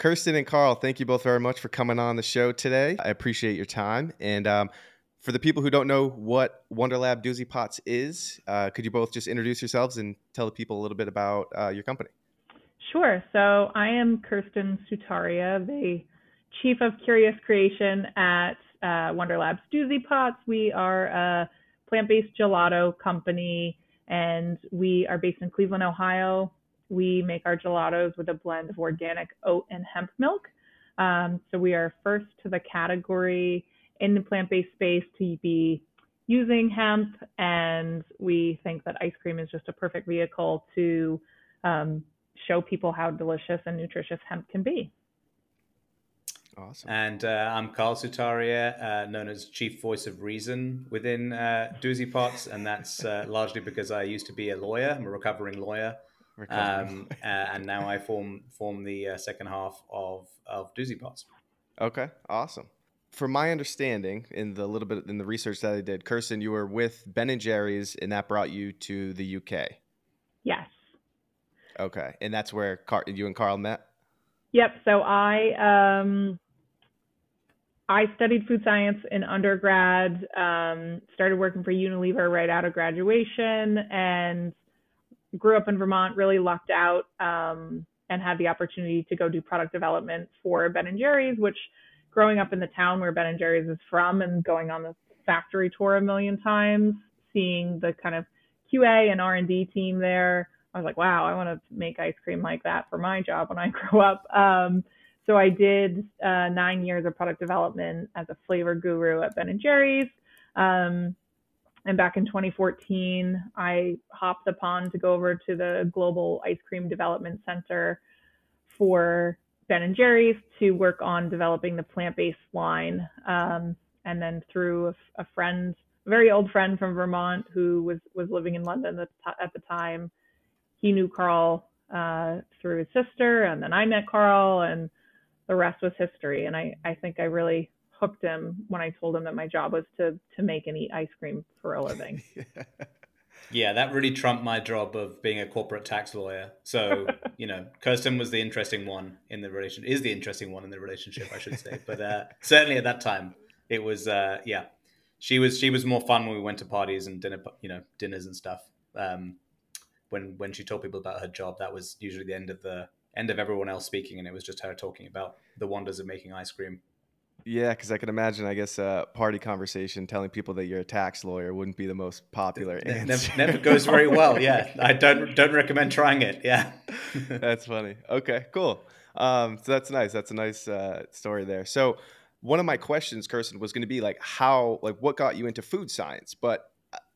Kirsten and Karl, thank you both very much for coming on the show today. I appreciate your time. And um, for the people who don't know what Wonderlab Doozy Pots is, uh, could you both just introduce yourselves and tell the people a little bit about uh, your company? Sure. So I am Kirsten Sutaria, the Chief of Curious Creation at uh, Wonderlab's Doozy Pots. We are a plant-based gelato company, and we are based in Cleveland, Ohio we make our gelatos with a blend of organic oat and hemp milk. Um, so we are first to the category in the plant-based space to be using hemp, and we think that ice cream is just a perfect vehicle to um, show people how delicious and nutritious hemp can be. Awesome. And uh, I'm Karl Sutaria, uh, known as Chief Voice of Reason within uh, Doozy Pots, and that's uh, largely because I used to be a lawyer. I'm a recovering lawyer. Um, uh, and now I form form the uh, second half of of Doozy Pots. Okay, awesome. From my understanding, in the little bit in the research that I did, Kirsten, you were with Ben and Jerry's, and that brought you to the UK. Yes. Okay, and that's where Car- you and Karl met. Yep. So I um, I studied food science in undergrad. Um, started working for Unilever right out of graduation, and grew up in Vermont, really lucked out, um, and had the opportunity to go do product development for Ben and Jerry's, which growing up in the town where Ben and Jerry's is from and going on the factory tour a million times, seeing the kind of QA and R&D team there, I was like, wow, I want to make ice cream like that for my job when I grow up. Um, so I did uh, nine years of product development as a flavor guru at Ben and Jerry's. Um, and back in 2014, I hopped upon to go over to the Global Ice Cream Development Center for Ben and Jerry's to work on developing the plant-based line. Um, and then through a, a, friend, a very old friend from Vermont who was was living in London at, at the time, he knew Karl uh, through his sister, and then I met Karl, and the rest was history. And I I think I really hooked him when I told him that my job was to to make and eat ice cream for a living. yeah, that really trumped my job of being a corporate tax lawyer. So, you know, Kirsten was the interesting one in the relation is the interesting one in the relationship, I should say. But uh, certainly at that time, it was uh, yeah, she was she was more fun when we went to parties and dinner, you know, dinners and stuff. Um, when when she told people about her job, that was usually the end of the end of everyone else speaking, and it was just her talking about the wonders of making ice cream. Yeah, because I can imagine, I guess, a party conversation telling people that you're a tax lawyer wouldn't be the most popular answer. Never, never goes very well. Yeah, I don't don't recommend trying it. Yeah, that's funny. Okay, cool. Um, so that's nice. That's a nice uh, story there. So one of my questions, Kirsten, was going to be like, how, like, what got you into food science? But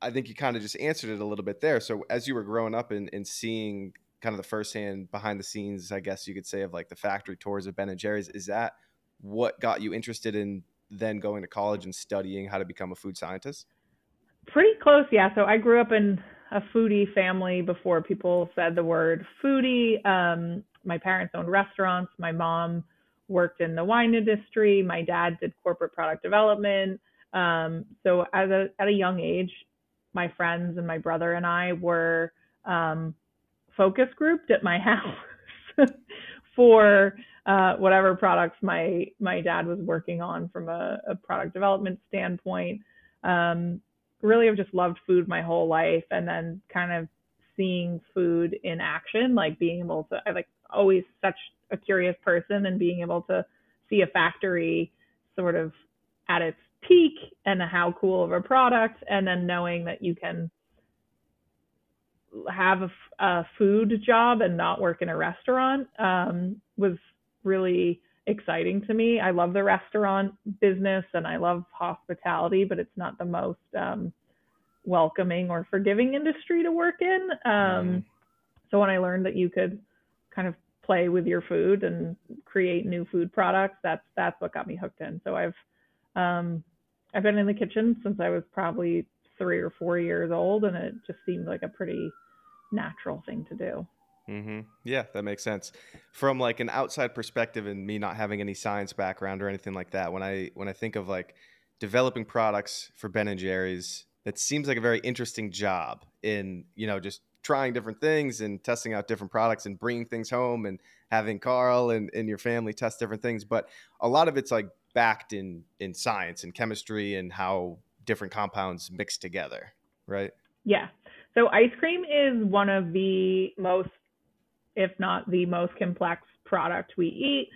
I think you kind of just answered it a little bit there. So as you were growing up and, and seeing kind of the firsthand behind the scenes, I guess you could say, of like the factory tours of Ben and Jerry's, is that what got you interested in then going to college and studying how to become a food scientist? Pretty close, yeah. So I grew up in a foodie family before people said the word foodie. Um, my parents owned restaurants. My mom worked in the wine industry. My dad did corporate product development. Um, so as a, at a young age, my friends and my brother and I were um, focus grouped at my house for uh, whatever products my my dad was working on from a, a product development standpoint. Um, really, I've just loved food my whole life, and then kind of seeing food in action, like being able to. I like always such a curious person, and being able to see a factory sort of at its peak and how cool of a product, and then knowing that you can have a, a, food job and not work in a restaurant um, was really exciting to me. I love the restaurant business and I love hospitality, but it's not the most um, welcoming or forgiving industry to work in. Um, mm. So when I learned that you could kind of play with your food and create new food products, that's that's what got me hooked in. So I've um, I've been in the kitchen since I was probably three or four years old, and it just seemed like a pretty natural thing to do. Mm-hmm. Yeah, that makes sense. From like an outside perspective, and me not having any science background or anything like that, when I when I think of like developing products for Ben and Jerry's, that seems like a very interesting job in you know just trying different things and testing out different products and bringing things home and having Karl and, and your family test different things, but a lot of it's like backed in in science and chemistry and how different compounds mix together, right? Yeah. So ice cream is one of the most, if not the most complex product we eat.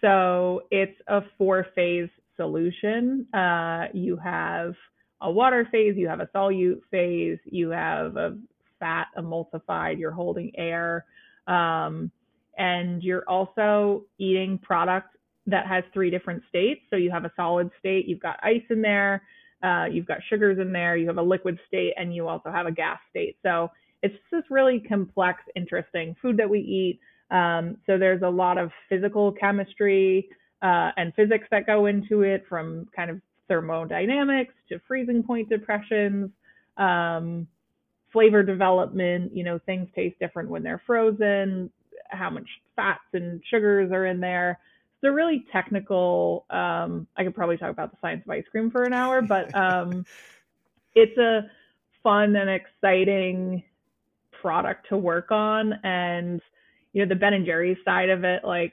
So it's a four phase solution. Uh, you have a water phase, you have a solute phase, you have a fat emulsified, you're holding air, um, and you're also eating product that has three different states. So you have a solid state, you've got ice in there, uh, you've got sugars in there, you have a liquid state, and you also have a gas state. So it's just really complex, interesting food that we eat. Um, so there's a lot of physical chemistry uh, and physics that go into it, from kind of thermodynamics to freezing point depressions, um, flavor development. You know, things taste different when they're frozen. How much fats and sugars are in there they're really technical. Um, I could probably talk about the science of ice cream for an hour, but um, it's a fun and exciting product to work on. And you know, the Ben and Jerry's side of it, like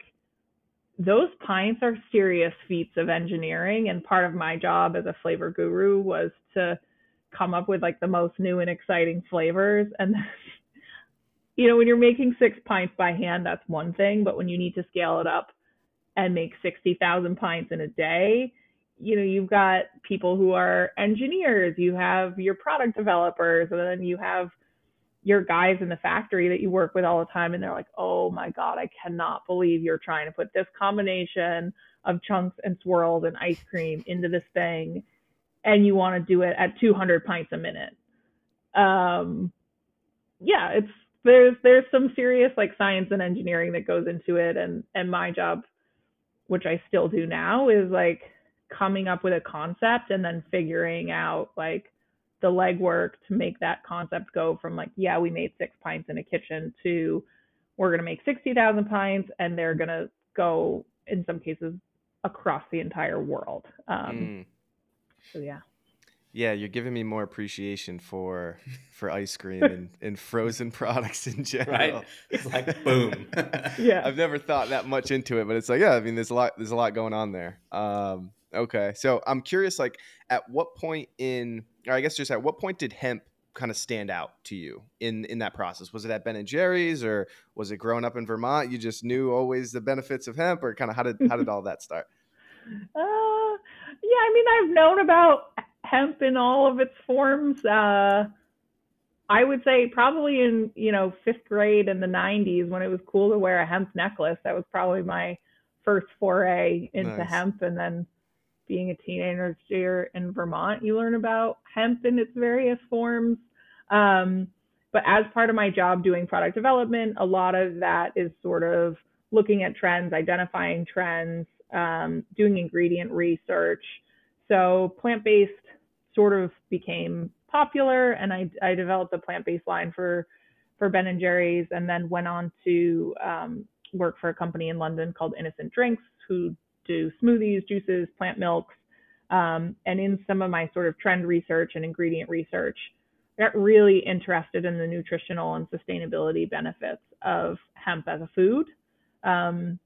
those pints are serious feats of engineering. And part of my job as a flavor guru was to come up with like the most new and exciting flavors. And you know, when you're making six pints by hand, that's one thing, but when you need to scale it up and make 60,000 pints in a day, you know, you've got people who are engineers, you have your product developers, and then you have your guys in the factory that you work with all the time. And they're like, oh my God, I cannot believe you're trying to put this combination of chunks and swirls and ice cream into this thing. And you want to do it at 200 pints a minute. Um, yeah, it's, there's, there's some serious like science and engineering that goes into it. And, and my job which I still do now, is like coming up with a concept and then figuring out like the legwork to make that concept go from like, yeah, we made six pints in a kitchen to we're going to make 60,000 pints and they're going to go in some cases across the entire world. Um, mm. So yeah yeah, you're giving me more appreciation for for ice cream and, and frozen products in general. Right? It's like boom. yeah. I've never thought that much into it, but it's like, yeah, I mean there's a lot there's a lot going on there. Um, okay. So I'm curious like at what point in or I guess just at what point did hemp kind of stand out to you in in that process? Was it at Ben and Jerry's or was it growing up in Vermont? You just knew always the benefits of hemp or kind of how did how did all that start? Uh yeah, I mean I've known about hemp in all of its forms. Uh, I would say probably in you know fifth grade in the 90s when it was cool to wear a hemp necklace. That was probably my first foray into nice. hemp, and then being a teenager in Vermont, you learn about hemp in its various forms. Um, but as part of my job doing product development, a lot of that is sort of looking at trends, identifying trends, um, doing ingredient research. So plant-based sort of became popular, and I, I developed a plant-based line for for Ben and Jerry's, and then went on to um, work for a company in London called Innocent Drinks, who do smoothies, juices, plant milks. Um, and in some of my sort of trend research and ingredient research, I got really interested in the nutritional and sustainability benefits of hemp as a food. Um,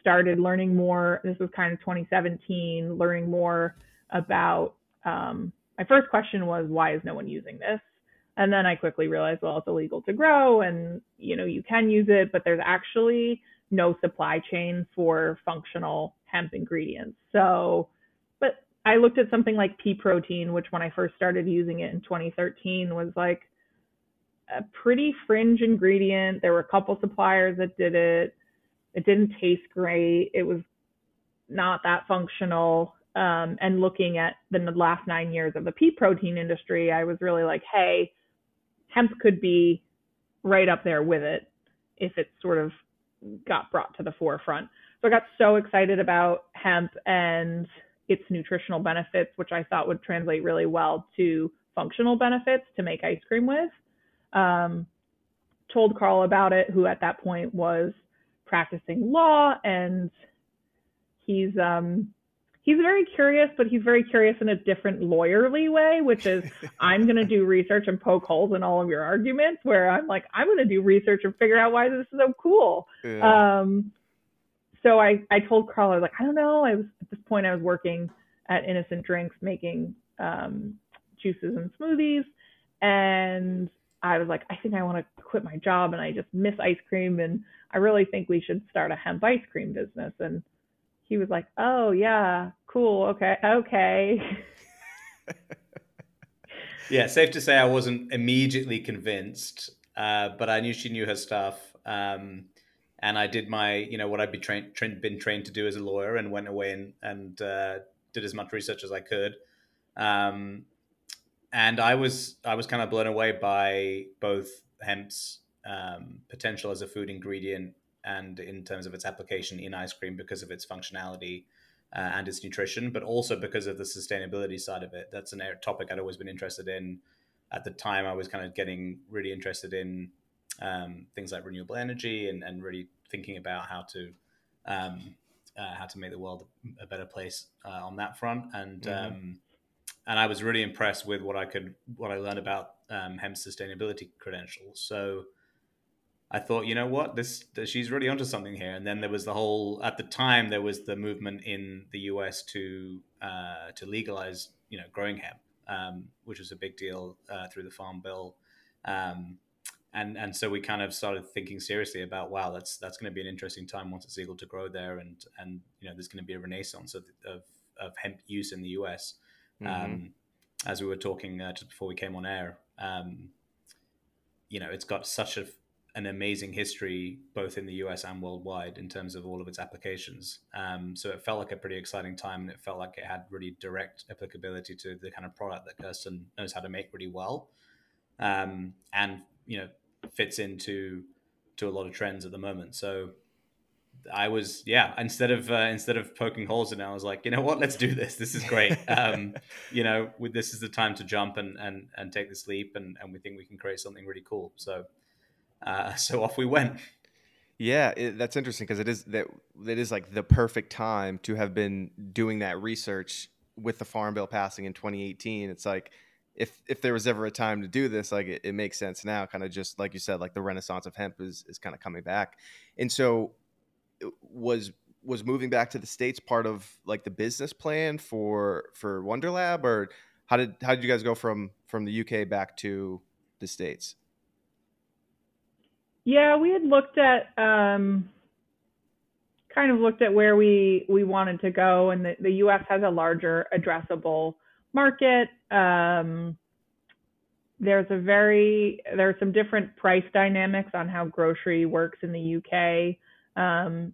started learning more. This was kind of 2017, learning more about um, my first question was, why is no one using this? And then I quickly realized, well, it's illegal to grow and, you know, you can use it, but there's actually no supply chain for functional hemp ingredients. So, but I looked at something like pea protein, which when I first started using it in 2013 was like a pretty fringe ingredient. There were a couple suppliers that did it. It didn't taste great. It was not that functional um, and looking at the last nine years of the pea protein industry, I was really like, hey, hemp could be right up there with it if it sort of got brought to the forefront. So I got so excited about hemp and its nutritional benefits, which I thought would translate really well to functional benefits to make ice cream with. Um, told Karl about it, who at that point was practicing law, and he's um, he's very curious, but he's very curious in a different lawyerly way, which is I'm going to do research and poke holes in all of your arguments. Where I'm like, I'm going to do research and figure out why this is so cool. Yeah. Um, so I, I told Karl, I was like, I don't know. I was at this point, I was working at Innocent Drinks making um, juices and smoothies, and I was like, I think I want to quit my job, and I just miss ice cream, and I really think we should start a hemp ice cream business. And he was like, "Oh yeah, cool, okay, okay." yeah, safe to say I wasn't immediately convinced, uh, but I knew she knew her stuff, um, and I did my, you know, what I'd be trained, been trained to do as a lawyer, and went away and and uh, did as much research as I could. Um, and I was I was kind of blown away by both hemp's um, potential as a food ingredient and in terms of its application in ice cream because of its functionality uh, and its nutrition, but also because of the sustainability side of it. That's an topic I'd always been interested in. At the time, I was kind of getting really interested in um, things like renewable energy and, and really thinking about how to um, uh, how to make the world a better place uh, on that front. And mm-hmm. um, and I was really impressed with what I could what I learned about um, hemp sustainability credentials. So I thought, you know what, this she's really onto something here. And then there was the whole at the time there was the movement in the U.S. to uh, to legalize, you know, growing hemp, um, which was a big deal uh, through the Farm Bill. Um, and and so we kind of started thinking seriously about wow, that's that's going to be an interesting time once it's legal to grow there, and and you know there's going to be a renaissance of of, of hemp use in the U.S. Mm-hmm. Um, as we were talking uh, just before we came on air, um, you know, it's got such a an amazing history both in the US and worldwide in terms of all of its applications. Um, so it felt like a pretty exciting time, and it felt like it had really direct applicability to the kind of product that Kirsten knows how to make really well, um, and you know fits into to a lot of trends at the moment. So I was yeah instead of uh, instead of poking holes in it, I was like, you know what, let's do this. This is great. um, you know, this is the time to jump and and and take this leap, and and we think we can create something really cool. So uh, so off we went. Yeah, it, that's interesting because it is that it is like the perfect time to have been doing that research with the farm bill passing in 2018. It's like if if there was ever a time to do this, like it, it makes sense now. Kind of just like you said, like the renaissance of hemp is is kind of coming back, and so was was moving back to the states part of like the business plan for for Wonderlab, or how did how did you guys go from from the UK back to the states? Yeah, we had looked at um, kind of looked at where we we wanted to go, and the, the U.S. has a larger addressable market. Um, there's a very there are some different price dynamics on how grocery works in the UK. Um,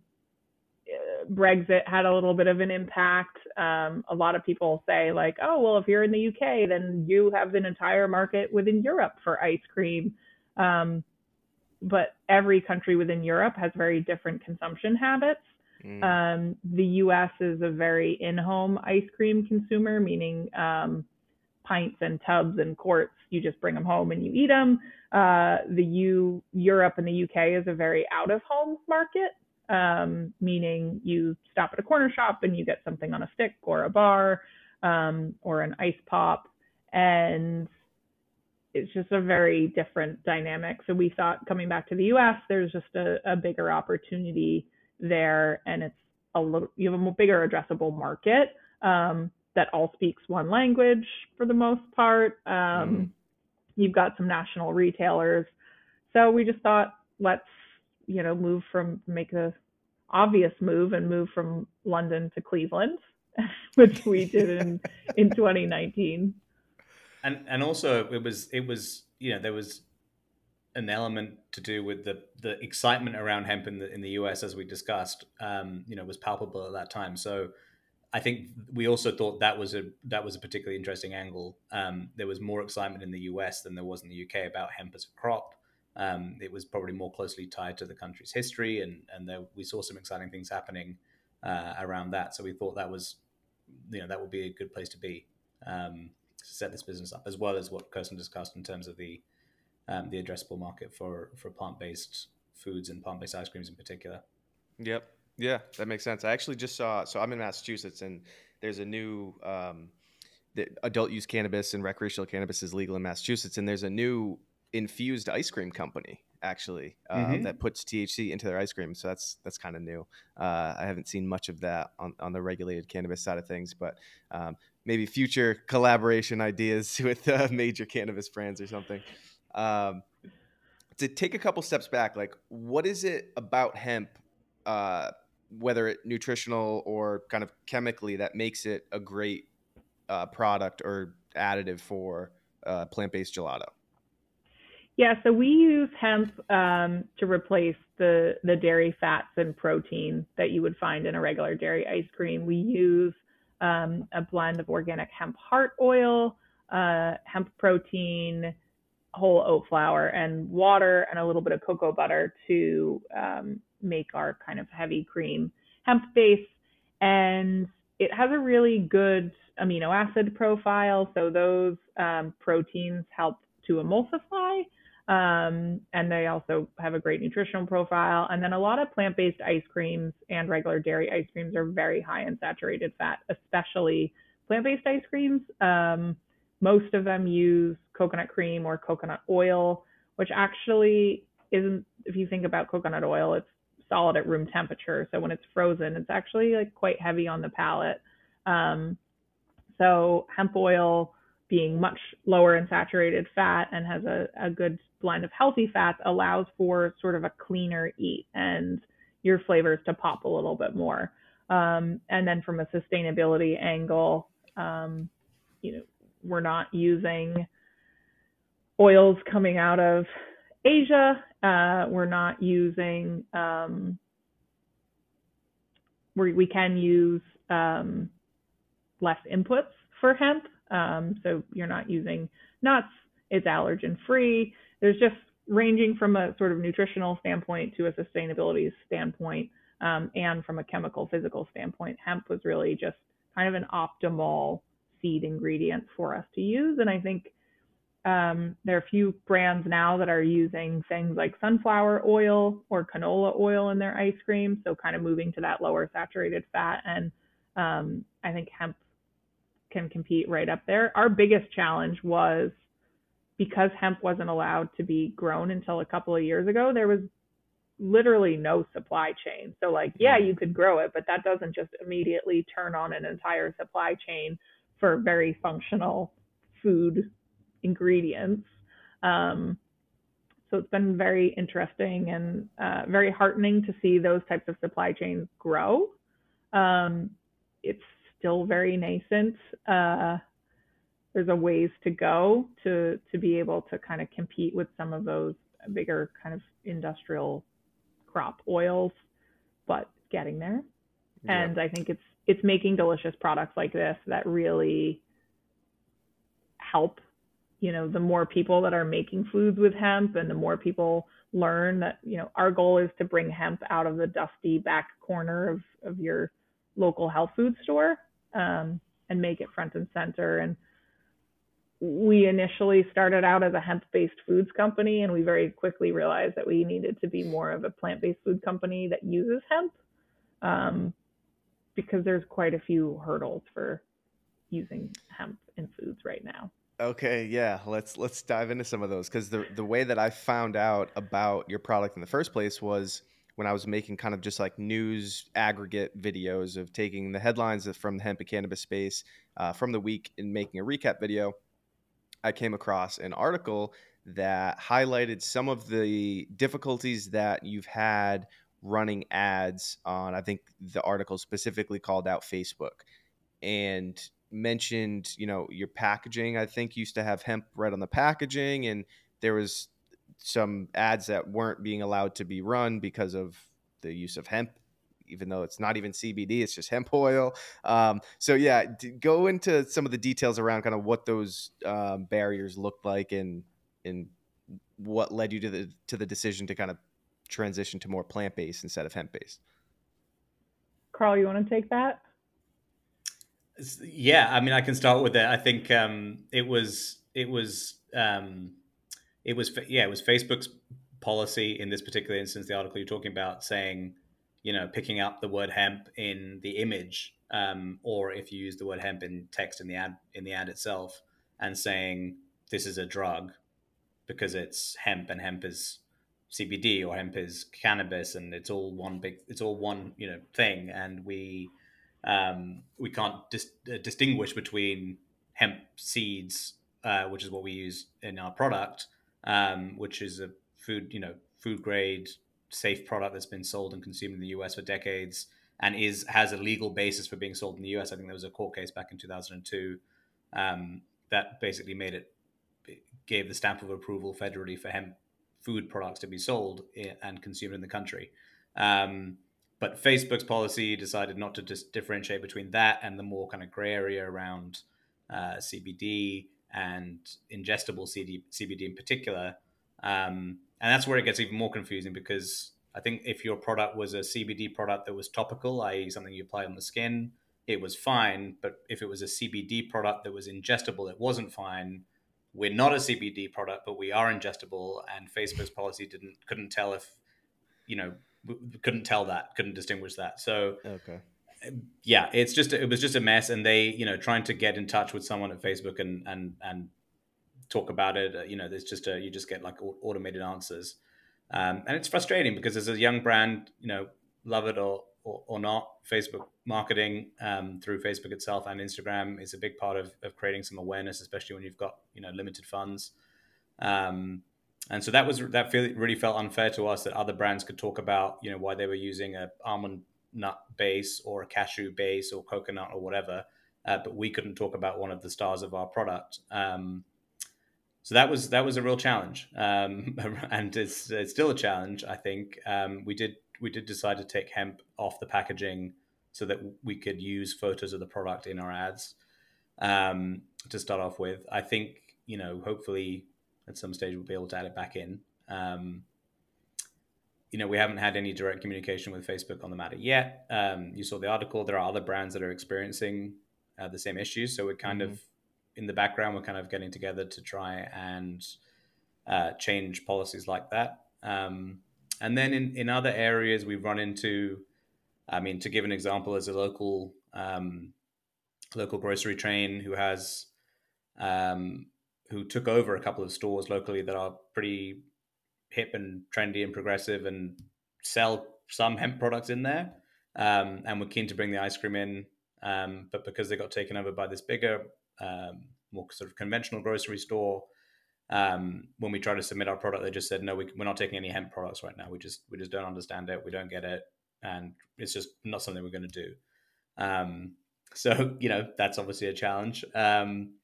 Brexit had a little bit of an impact. Um, a lot of people say like, oh well, if you're in the UK, then you have an entire market within Europe for ice cream. Um, but every country within Europe has very different consumption habits. Mm. Um, the US is a very in home ice cream consumer, meaning um, pints and tubs and quarts, you just bring them home and you eat them. Uh, the U Europe and the UK is a very out of home market, um, meaning you stop at a corner shop and you get something on a stick or a bar um, or an ice pop. And it's just a very different dynamic. So we thought coming back to the US, there's just a, a bigger opportunity there, and it's a little you have a bigger addressable market um, that all speaks one language for the most part. Um, mm. You've got some national retailers, so we just thought let's you know move from make the obvious move and move from London to Cleveland, which we did in in 2019 and and also it was it was you know there was an element to do with the the excitement around hemp in the in the US as we discussed um, you know was palpable at that time. So I think we also thought that was a that was a particularly interesting angle. Um, there was more excitement in the US than there was in the UK about hemp as a crop. Um, it was probably more closely tied to the country's history and and there, we saw some exciting things happening uh, around that. So we thought that was you know that would be a good place to be. Um, set this business up, as well as what Kirsten discussed in terms of the um, the addressable market for for plant based foods and plant based ice creams in particular. Yep. Yeah, that makes sense. I actually just saw. So I'm in Massachusetts, and there's a new um, the adult use cannabis and recreational cannabis is legal in Massachusetts, and there's a new infused ice cream company actually uh, mm-hmm. that puts THC into their ice cream. So that's that's kind of new. Uh, I haven't seen much of that on, on the regulated cannabis side of things, but um, maybe future collaboration ideas with uh, major cannabis brands or something. Um, to take a couple steps back, like what is it about hemp, uh, whether it nutritional or kind of chemically, that makes it a great uh, product or additive for uh, plant-based gelato? Yeah, so we use hemp um, to replace the the dairy fats and protein that you would find in a regular dairy ice cream. We use um, a blend of organic hemp heart oil, uh, hemp protein, whole oat flour, and water, and a little bit of cocoa butter to um, make our kind of heavy cream hemp base. And it has a really good amino acid profile. So those um, proteins help to emulsify um, and they also have a great nutritional profile. And then a lot of plant based ice creams and regular dairy ice creams are very high in saturated fat, especially plant based ice creams. Um, most of them use coconut cream or coconut oil, which actually isn't, if you think about coconut oil, it's solid at room temperature. So when it's frozen, it's actually like quite heavy on the palate. Um, so hemp oil being much lower in saturated fat and has a, a good blend of healthy fats allows for sort of a cleaner eat and your flavors to pop a little bit more. Um, and then from a sustainability angle, um, you know, we're not using oils coming out of Asia. Uh, we're not using, um, we, we can use um, less inputs for hemp. Um, so you're not using nuts, it's allergen free there's just ranging from a sort of nutritional standpoint to a sustainability standpoint um, and from a chemical physical standpoint hemp was really just kind of an optimal seed ingredient for us to use. And i think um, there are a few brands now that are using things like sunflower oil or canola oil in their ice cream. So kind of moving to that lower saturated fat. And um, i think hemp can compete right up there our biggest challenge was because hemp wasn't allowed to be grown until a couple of years ago, there was literally no supply chain. So like, yeah, mm-hmm. you could grow it, but that doesn't just immediately turn on an entire supply chain for very functional food ingredients. Um, so it's been very interesting and uh, very heartening to see those types of supply chains grow. Um, it's still very nascent. Uh, there's a ways to go to to be able to kind of compete with some of those bigger kind of industrial crop oils, but getting there. Yeah. And I think it's it's making delicious products like this that really help. You know, the more people that are making foods with hemp and the more people learn that, you know, our goal is to bring hemp out of the dusty back corner of, of your local health food store um, and make it front and center and we initially started out as a hemp based foods company and we very quickly realized that we needed to be more of a plant based food company that uses hemp um, because there's quite a few hurdles for using hemp in foods right now. Okay, yeah, let's let's dive into some of those because the the way that I found out about your product in the first place was when I was making kind of just like news aggregate videos of taking the headlines from the hemp and cannabis space uh, from the week and making a recap video I came across an article that highlighted some of the difficulties that you've had running ads on, I think the article specifically called out Facebook and mentioned, you know, your packaging, I think used to have hemp right on the packaging. And there was some ads that weren't being allowed to be run because of the use of hemp even though it's not even CBD, it's just hemp oil. Um, so yeah, go into some of the details around kind of what those um, barriers looked like and and what led you to the to the decision to kind of transition to more plant based instead of hemp based. Karl, you want to take that? Yeah, I mean, I can start with it. I think um, it was it was um, it was yeah, it was Facebook's policy in this particular instance. The article you're talking about saying you know, picking up the word hemp in the image, um, or if you use the word hemp in text in the ad in the ad itself, and saying this is a drug because it's hemp and hemp is CBD or hemp is cannabis, and it's all one big, it's all one you know thing, and we um, we can't dis- uh, distinguish between hemp seeds, uh, which is what we use in our product, um, which is a food you know food grade safe product that's been sold and consumed in the US for decades and is has a legal basis for being sold in the US. I think there was a court case back in 2002 um, that basically made it gave the stamp of approval federally for hemp food products to be sold and consumed in the country. Um, but Facebook's policy decided not to just differentiate between that and the more kind of gray area around uh, CBD and ingestible CD, CBD in particular. Um, and that's where it gets even more confusing because I think if your product was a CBD product that was topical, i.e., something you apply on the skin, it was fine. But if it was a CBD product that was ingestible, it wasn't fine. We're not a CBD product, but we are ingestible, and Facebook's policy didn't couldn't tell if, you know, couldn't tell that, couldn't distinguish that. So, okay, yeah, it's just it was just a mess, and they, you know, trying to get in touch with someone at Facebook and and and talk about it. Uh, you know, there's just a you just get like automated answers, um, and it's frustrating because as a young brand, you know, love it or or, or not, Facebook marketing um, through Facebook itself and Instagram is a big part of, of creating some awareness, especially when you've got you know limited funds. Um, and so that was that feel, really felt unfair to us that other brands could talk about you know why they were using a almond nut base or a cashew base or coconut or whatever, uh, but we couldn't talk about one of the stars of our product. Um, so that was that was a real challenge, um, and it's, it's still a challenge. I think um, we did we did decide to take hemp off the packaging so that we could use photos of the product in our ads um, to start off with. I think you know hopefully at some stage we'll be able to add it back in. Um, you know we haven't had any direct communication with Facebook on the matter yet. Um, you saw the article. There are other brands that are experiencing uh, the same issues, so we're kind mm-hmm. of in the background, we're kind of getting together to try and uh, change policies like that. Um, and then in, in other areas, we've run into, I mean, to give an example, as a local um, local grocery chain who has um, who took over a couple of stores locally that are pretty hip and trendy and progressive and sell some hemp products in there. Um, and we're keen to bring the ice cream in, um, but because they got taken over by this bigger um, more sort of conventional grocery store. Um, when we tried to submit our product, they just said, no, we, are not taking any hemp products right now. We just we just don't understand it. We don't get it, and it's just not something we're going to do. Um, so you know that's obviously a challenge. Um,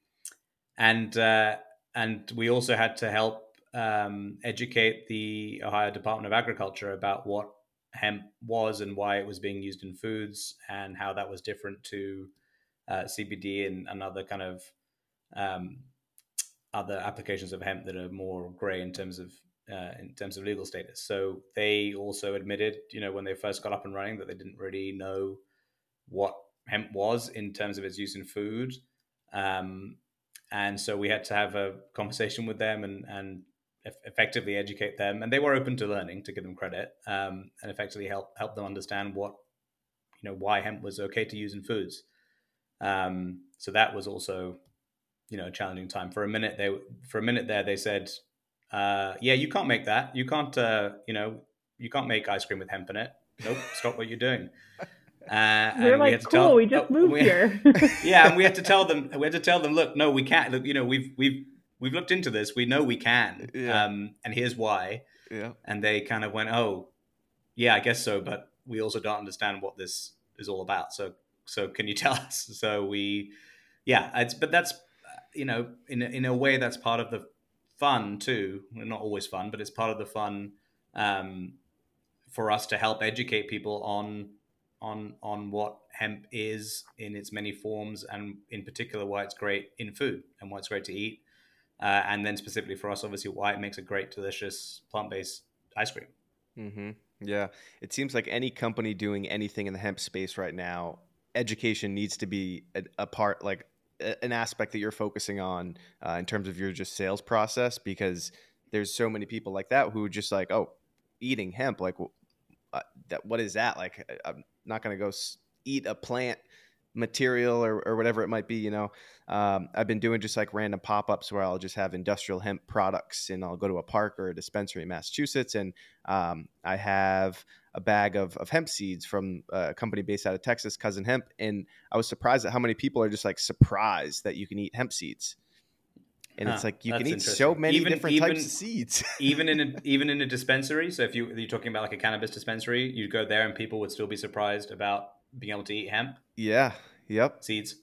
and uh, and we also had to help um, educate the Ohio Department of Agriculture about what hemp was and why it was being used in foods and how that was different to uh, CBD and, other kind of um, other applications of hemp that are more grey in terms of uh, in terms of legal status. So they also admitted, you know, when they first got up and running, that they didn't really know what hemp was in terms of its use in food. Um, and so we had to have a conversation with them and and effectively educate them. And they were open to learning, to give them credit, um, and effectively help help them understand what you know why hemp was okay to use in foods. Um, so that was also, you know, a challenging time. For a minute, they for a minute there they said, uh, "Yeah, you can't make that. You can't, uh, you know, you can't make ice cream with hemp in it. Nope, stop what you're doing." Uh, They're like, we "Cool, tell, we just oh, moved we, here." yeah, and we had to tell them. We had to tell them, "Look, no, we can't. Look, you know, we've we've we've looked into this. We know we can, yeah. um, and here's why." Yeah. And they kind of went, "Oh, yeah, I guess so, but we also don't understand what this is all about. So so can you tell us? So we, yeah, it's but that's you know in in a way that's part of the fun too. not always fun, but it's part of the fun um, for us to help educate people on on on what hemp is in its many forms, and in particular why it's great in food and why it's great to eat, uh, and then specifically for us, obviously why it makes a great, delicious plant based ice cream. Mm-hmm. Yeah, it seems like any company doing anything in the hemp space right now education needs to be a, a part like a, an aspect that you're focusing on uh, in terms of your just sales process because there's so many people like that who just like oh eating hemp like uh, that what is that like i'm not to go eat a plant material or, or whatever it might be you know um, i've been doing just like random pop-ups where i'll just have industrial hemp products and i'll go to a park or a dispensary in massachusetts and um, i have a bag of, of hemp seeds from a company based out of texas cousin hemp and i was surprised at how many people are just like surprised that you can eat hemp seeds and huh, it's like you can eat so many even, different even, types of seeds. even in a, even in a dispensary. So if you you're talking about like a cannabis dispensary, you'd go there and people would still be surprised about being able to eat hemp. Yeah. Yep. Seeds.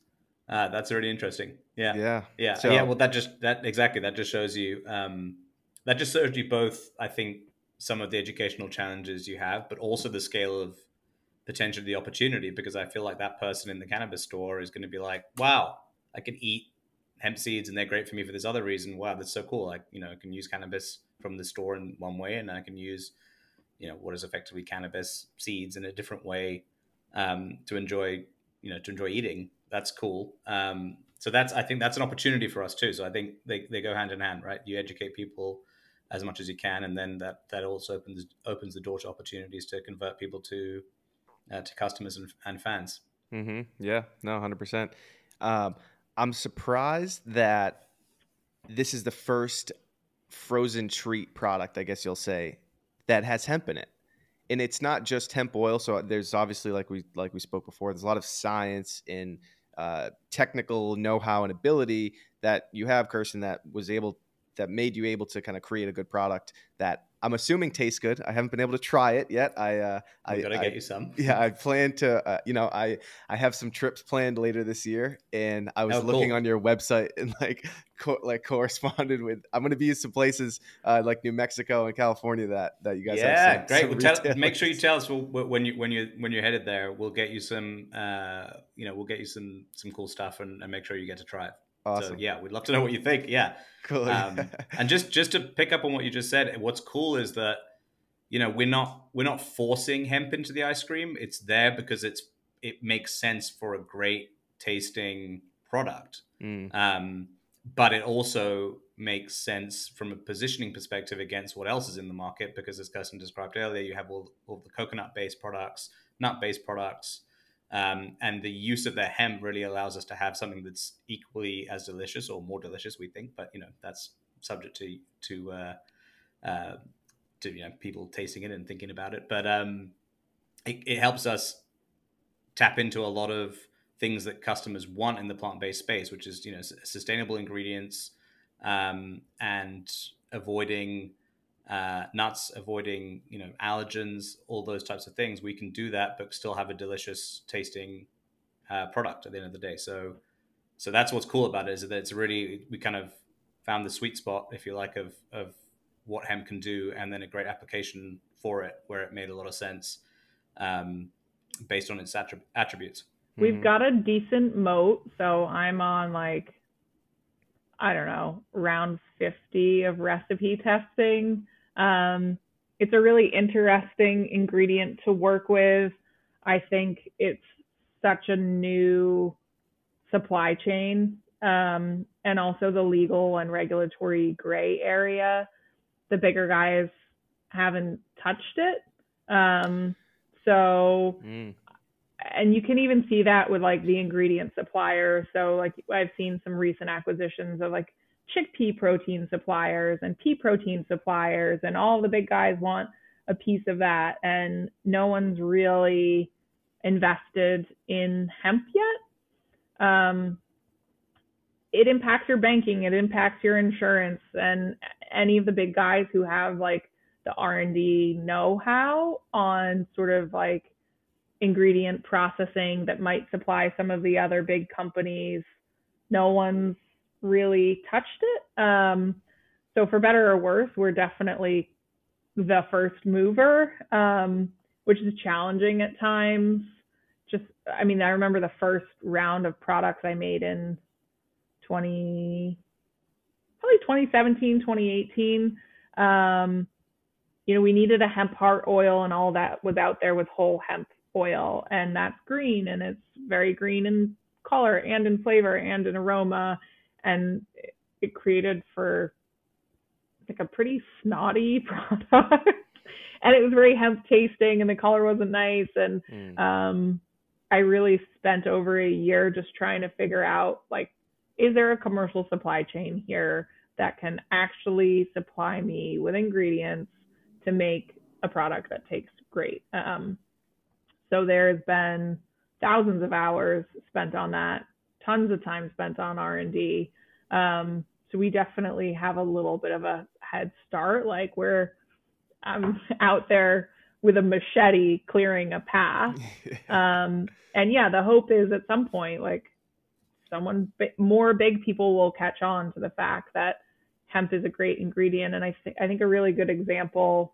Uh, that's really interesting. Yeah. Yeah. Yeah. So, yeah. Well, that just that exactly that just shows you um, that just shows you both. I think some of the educational challenges you have, but also the scale of potential the opportunity. Because I feel like that person in the cannabis store is going to be like, "Wow, I can eat hemp seeds and they're great for me for this other reason. Wow, that's so cool. Like, you know, I can use cannabis from the store in one way and I can use, you know, what is effectively cannabis seeds in a different way um, to enjoy, you know, to enjoy eating. That's cool. Um, so that's, I think that's an opportunity for us too. So I think they, they go hand in hand, right? You educate people as much as you can. And then that, that also opens, opens the door to opportunities to convert people to, uh, to customers and, and fans. Mm-hmm. Yeah, no, hundred percent. Um, I'm surprised that this is the first frozen treat product, I guess you'll say, that has hemp in it. And it's not just hemp oil. So there's obviously, like we like we spoke before, there's a lot of science and uh, technical know-how and ability that you have, Kirsten, that was able that made you able to kind of create a good product that I'm assuming tastes good. I haven't been able to try it yet. I uh, I gotta get you some. Yeah, I plan to. Uh, you know, I I have some trips planned later this year, and I was oh, looking cool. on your website and like co- like corresponded with. I'm gonna be in some places uh, like New Mexico and California that that you guys. Yeah, have some, great. Some tell, make sure you tell us when you when you when you're headed there. We'll get you some. Uh, you know, we'll get you some some cool stuff and, and make sure you get to try it. Awesome. So, yeah, we'd love to know what you think. Yeah. Cool. Um, and just just to pick up on what you just said, what's cool is that you know we're not we're not forcing hemp into the ice cream. It's there because it's it makes sense for a great tasting product. Mm. Um, but it also makes sense from a positioning perspective against what else is in the market because as Kirsten described earlier, you have all, all the coconut based products, nut based products, um, and the use of the hemp really allows us to have something that's equally as delicious or more delicious, we think. But you know, that's subject to to uh, uh, to you know people tasting it and thinking about it. But um, it, it helps us tap into a lot of things that customers want in the plant-based space, which is you know sustainable ingredients um, and avoiding uh, nuts, avoiding you know allergens, all those types of things. We can do that, but still have a delicious tasting uh, product at the end of the day. So, so that's what's cool about it is that it's really we kind of found the sweet spot, if you like, of of what hemp can do, and then a great application for it where it made a lot of sense um, based on its attrib- attributes. We've mm-hmm. got a decent moat, so I'm on like I don't know, round 50 of recipe testing. Um, it's a really interesting ingredient to work with. I think it's such a new supply chain um, and also the legal and regulatory gray area. The bigger guys haven't touched it. Um, so, mm. and you can even see that with like the ingredient supplier. So, like, I've seen some recent acquisitions of like chickpea protein suppliers and pea protein suppliers, and all the big guys want a piece of that. And no one's really invested in hemp yet. Um, it impacts your banking, it impacts your insurance, and any of the big guys who have like the R&D know-how on sort of like ingredient processing that might supply some of the other big companies. No one's really touched it. Um, so for better or worse, we're definitely the first mover, um, which is challenging at times. Just, I mean, I remember the first round of products I made in 20, probably 2017, 2018. Um, you know, we needed a hemp heart oil and all that was out there with whole hemp oil, and that's green and it's very green in color and in flavor and in aroma and it created for like a pretty snotty product. and it was very hemp tasting, and the color wasn't nice, and mm. um, I really spent over a year just trying to figure out like, is there a commercial supply chain here that can actually supply me with ingredients to make a product that tastes great? Um, so there's been thousands of hours spent on that, tons of time spent on R and D. Um, so we definitely have a little bit of a head start. Like we're um, out there with a machete clearing a path. Um, and yeah, the hope is at some point, like someone more big people will catch on to the fact that hemp is a great ingredient. And I think I think a really good example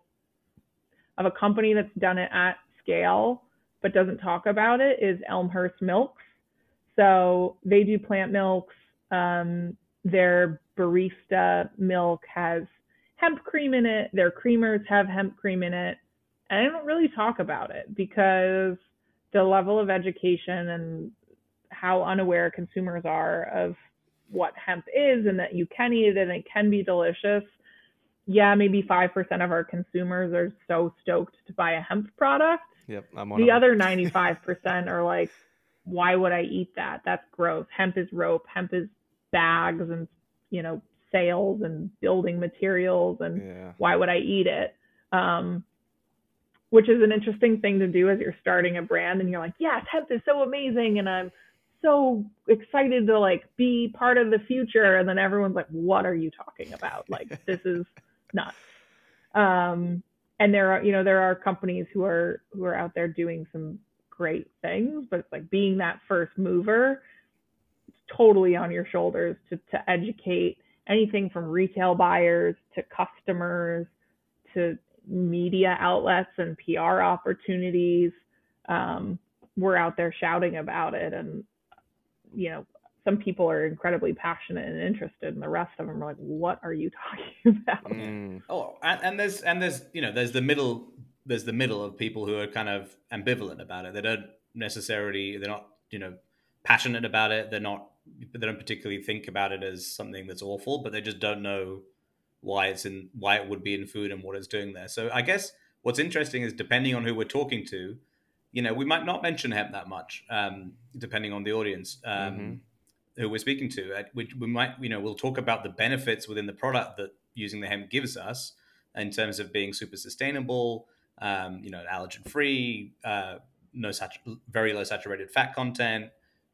of a company that's done it at scale but doesn't talk about it is Elmhurst Milks. So they do plant milks. Um, their barista milk has hemp cream in it. Their creamers have hemp cream in it. And I don't really talk about it because the level of education and how unaware consumers are of what hemp is and that you can eat it and it can be delicious. Yeah, maybe 5% of our consumers are so stoked to buy a hemp product. Yep, I'm one The other 95% are like, why would I eat that? That's gross. Hemp is rope. Hemp is bags and, you know, sales and building materials and yeah. why would I eat it? Um, which is an interesting thing to do as you're starting a brand and you're like, yes, hemp is so amazing and I'm so excited to like be part of the future. And then everyone's like, what are you talking about? Like, this is nuts. Um, and there are, you know, there are companies who are, who are out there doing some great things, but it's like being that first mover, it's totally on your shoulders to, to educate anything from retail buyers to customers to media outlets and PR opportunities. Um, we're out there shouting about it, and you know, some people are incredibly passionate and interested, and the rest of them are like, "What are you talking about?" Mm. Oh, and, and there's and there's you know there's the middle there's the middle of people who are kind of ambivalent about it. They don't necessarily they're not you know passionate about it. They're not they don't particularly think about it as something that's awful, but they just don't know why it's in why it would be in food and what it's doing there. So I guess what's interesting is depending on who we're talking to, you know, we might not mention hemp that much, um, depending on the audience um, mm-hmm. who we're speaking to. Uh, we, we might, you know, we'll talk about the benefits within the product that using the hemp gives us in terms of being super sustainable, um, you know, allergen free, uh, no such very low saturated fat content.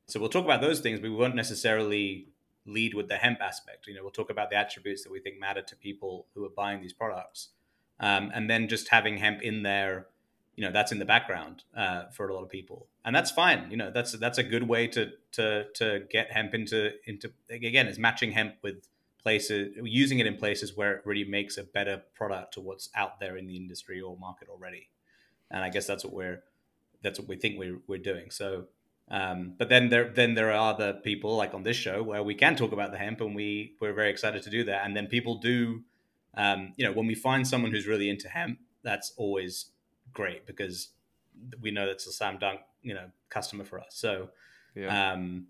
So we'll talk about those things, but we won't necessarily lead with the hemp aspect. You know, we'll talk about the attributes that we think matter to people who are buying these products, um, and then just having hemp in there. You know, that's in the background uh, for a lot of people, and that's fine. You know, that's that's a good way to to to get hemp into into again. It's matching hemp with places, using it in places where it really makes a better product to what's out there in the industry or market already. And I guess that's what we're that's what we think we're we're doing. So um, but then there then there are other people like on this show where we can talk about the hemp and we we're very excited to do that. And then people do, um, you know, when we find someone who's really into hemp, that's always great because we know that's a slam dunk, you know, customer for us. So, yeah. um,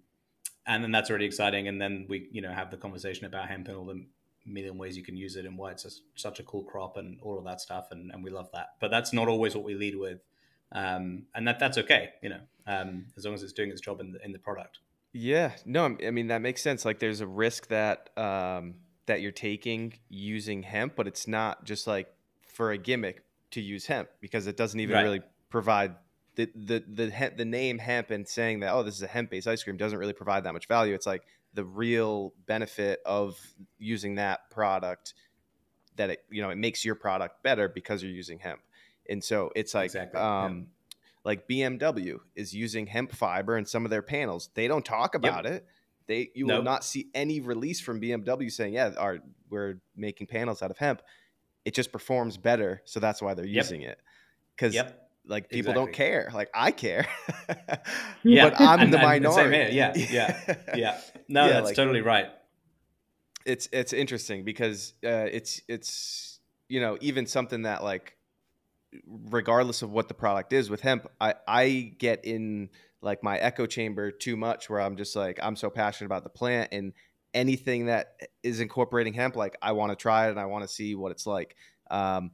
and then that's really exciting. And then we you know have the conversation about hemp and all the million ways you can use it and why it's a, such a cool crop and all of that stuff. And, and we love that. But that's not always what we lead with um, and that that's okay, you know, um, as long as it's doing its job in the in the product. Yeah, no, I mean that makes sense. Like there's a risk that um, that you're taking using hemp, but it's not just like for a gimmick to use hemp because it doesn't even right. really provide the the the the name hemp and saying that oh this is a hemp based ice cream doesn't really provide that much value. It's like the real benefit of using that product that it you know it makes your product better because you're using hemp. And so it's like, exactly. um, yeah. like BMW is using hemp fiber in some of their panels. They don't talk about yep. it. They you nope. will not see any release from BMW saying, "Yeah, our we're making panels out of hemp." It just performs better, so that's why they're yep. using it. Because yep. Like people exactly. don't care. Like I care. yeah, but I'm and, the minority. yeah, yeah, yeah. No, yeah, that's like, totally right. It's it's interesting because uh, it's it's you know even something that like regardless of what the product is with hemp i i get in like my echo chamber too much where i'm just like i'm so passionate about the plant and anything that is incorporating hemp like i want to try it and i want to see what it's like um,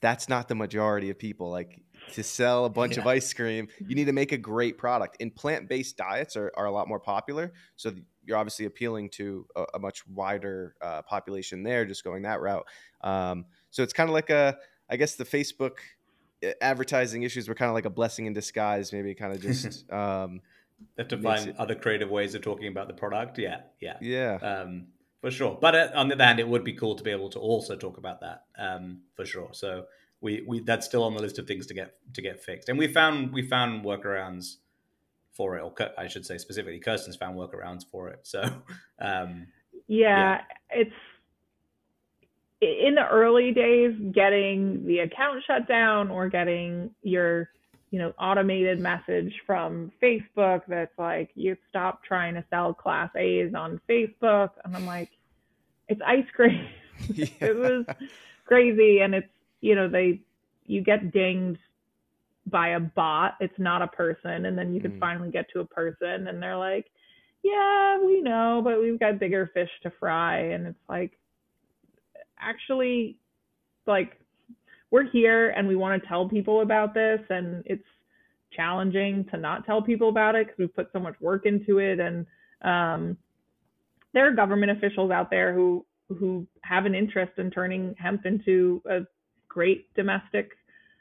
that's not the majority of people. Like to sell a bunch yeah. of ice cream, you need to make a great product. And plant based diets are, are a lot more popular. So you're obviously appealing to a, a much wider uh, population there, just going that route. Um, so it's kind of like a, I guess the Facebook eh, advertising issues were kind of like a blessing in disguise, maybe kind of just. Um, have to find it... other creative ways of talking about the product. Yeah, yeah, yeah. Um, for sure. But uh, on the other hand, it would be cool to be able to also talk about that um, for sure. So we, we that's still on the list of things to get to get fixed. And we found we found workarounds for it, or I should say specifically, Kirsten's found workarounds for it. So um, yeah, yeah, it's in the early days getting the account shut down or getting your you know automated message from facebook that's like you stop trying to sell class a's on facebook and i'm like it's ice cream yeah. it was crazy and it's you know they you get dinged by a bot. It's not a person. And then you can mm. finally get to a person and they're like yeah we know but we've got bigger fish to fry. And it's like actually like we're here and we want to tell people about this. And it's challenging to not tell people about it because we've put so much work into it. And um, there are government officials out there who who have an interest in turning hemp into a great domestic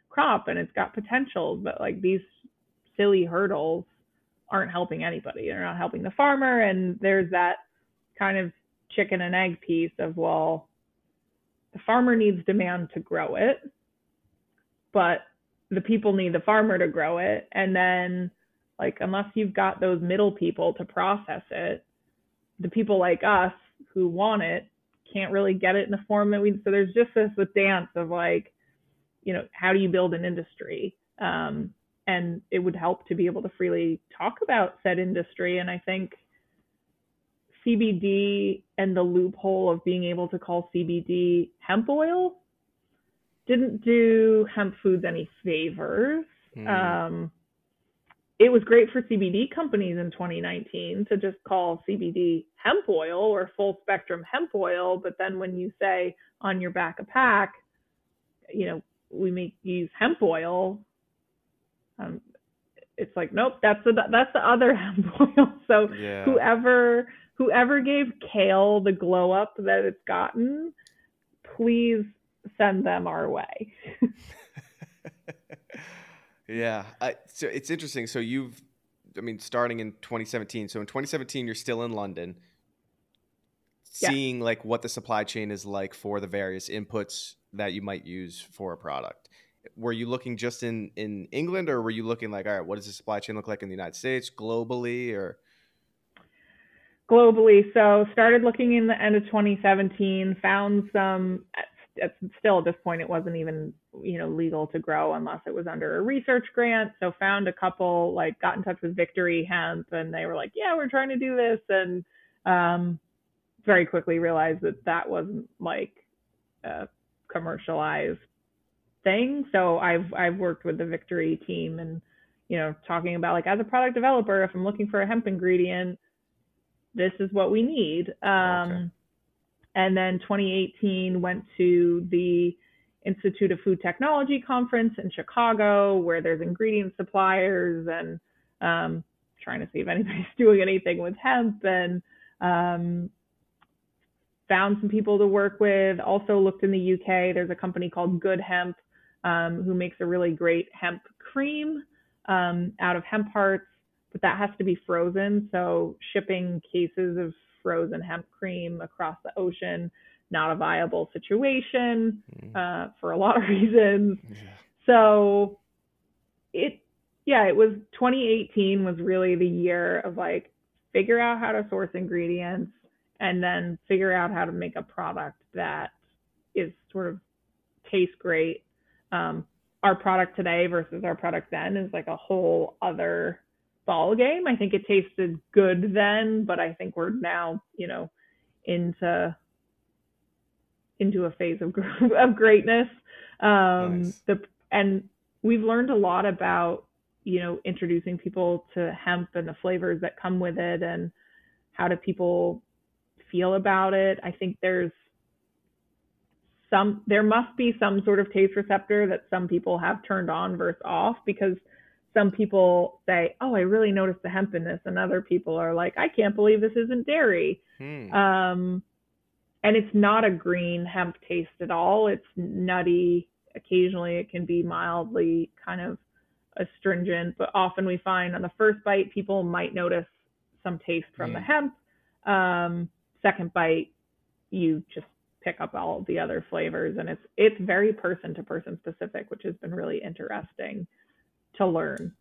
crop and it's got potential, but like these silly hurdles aren't helping anybody. They're not helping the farmer. And there's that kind of chicken and egg piece of, well, the farmer needs demand to grow it, but the people need the farmer to grow it. And then, like, unless you've got those middle people to process it, the people like us who want it can't really get it in the form that we. So there's just this, dance of like, you know, how do you build an industry? Um, and it would help to be able to freely talk about said industry. And I think CBD and the loophole of being able to call CBD hemp oil didn't do hemp foods any favors. Mm. Um, it was great for CBD companies in 2019 to just call CBD hemp oil or full spectrum hemp oil. But then when you say on your back a pack, you know, we make use hemp oil. Um, it's like nope, that's the that's the other hemp oil. So yeah. whoever whoever gave kale the glow up that it's gotten, please send them our way. yeah, I, so it's interesting. So you've, I mean, starting in 2017. So in 2017, you're still in London, seeing yeah. like what the supply chain is like for the various inputs that you might use for a product. Were you looking just in in England, or were you looking like, all right, what does the supply chain look like in the United States, globally, or? Globally, so started looking in the end of 2017, found some still at this point it wasn't even you know legal to grow unless it was under a research grant. So found a couple like got in touch with victory hemp and they were like yeah we're trying to do this. And um, very quickly realized that that wasn't like a commercialized thing. So i've i've worked with the victory team and you know talking about like as a product developer if i'm looking for a hemp ingredient this is what we need. Um, okay and then 2018 went to the Institute of Food Technology conference in Chicago, where there's ingredient suppliers and um, trying to see if anybody's doing anything with hemp and um, found some people to work with. Also looked in the UK. There's a company called Good Hemp um, who makes a really great hemp cream um, out of hemp hearts, but that has to be frozen. So shipping cases of frozen hemp cream across the ocean. Not a viable situation mm. uh, for a lot of reasons. Yeah. So it, yeah, it was 2018 was really the year of like figure out how to source ingredients and then figure out how to make a product that is sort of tastes great. Um, our product today versus our product then is like a whole other ball game. I think it tasted good then, but I think we're now, you know, into into a phase of of greatness. Um, nice. The and we've learned a lot about you know introducing people to hemp and the flavors that come with it, and how do people feel about it. I think there's some there must be some sort of taste receptor that some people have turned on versus off because some people say, "Oh, I really noticed the hemp in this," and other people are like, "I can't believe this isn't dairy." Hmm. Um, and it's not a green hemp taste at all. It's nutty. Occasionally, it can be mildly kind of astringent, but often we find on the first bite, people might notice some taste from mm. the hemp. Um, second bite, you just pick up all the other flavors, and it's it's very person to person specific, which has been really interesting to learn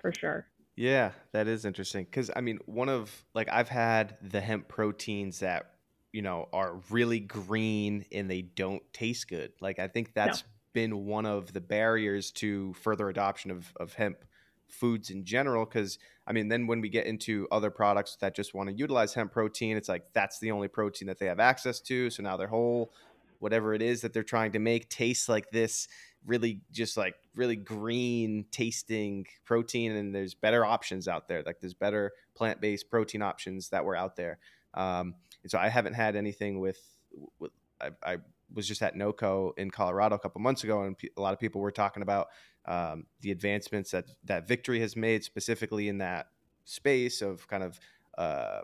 for sure. Yeah, that is interesting because I mean, one of like I've had the hemp proteins that you know are really green and they don't taste good. Like I think that's no. been one of the barriers to further adoption of of hemp foods in general because i mean then when we get into other products that just want to utilize hemp protein it's like that's the only protein that they have access to so now their whole whatever it is that they're trying to make tastes like this really just like really green tasting protein and there's better options out there. Like there's better plant-based protein options that were out there. Um, and so i haven't had anything with, with I, I, was just at noco in colorado a couple months ago and a lot of people were talking about um, the advancements that that victory has made specifically in that space of kind of uh,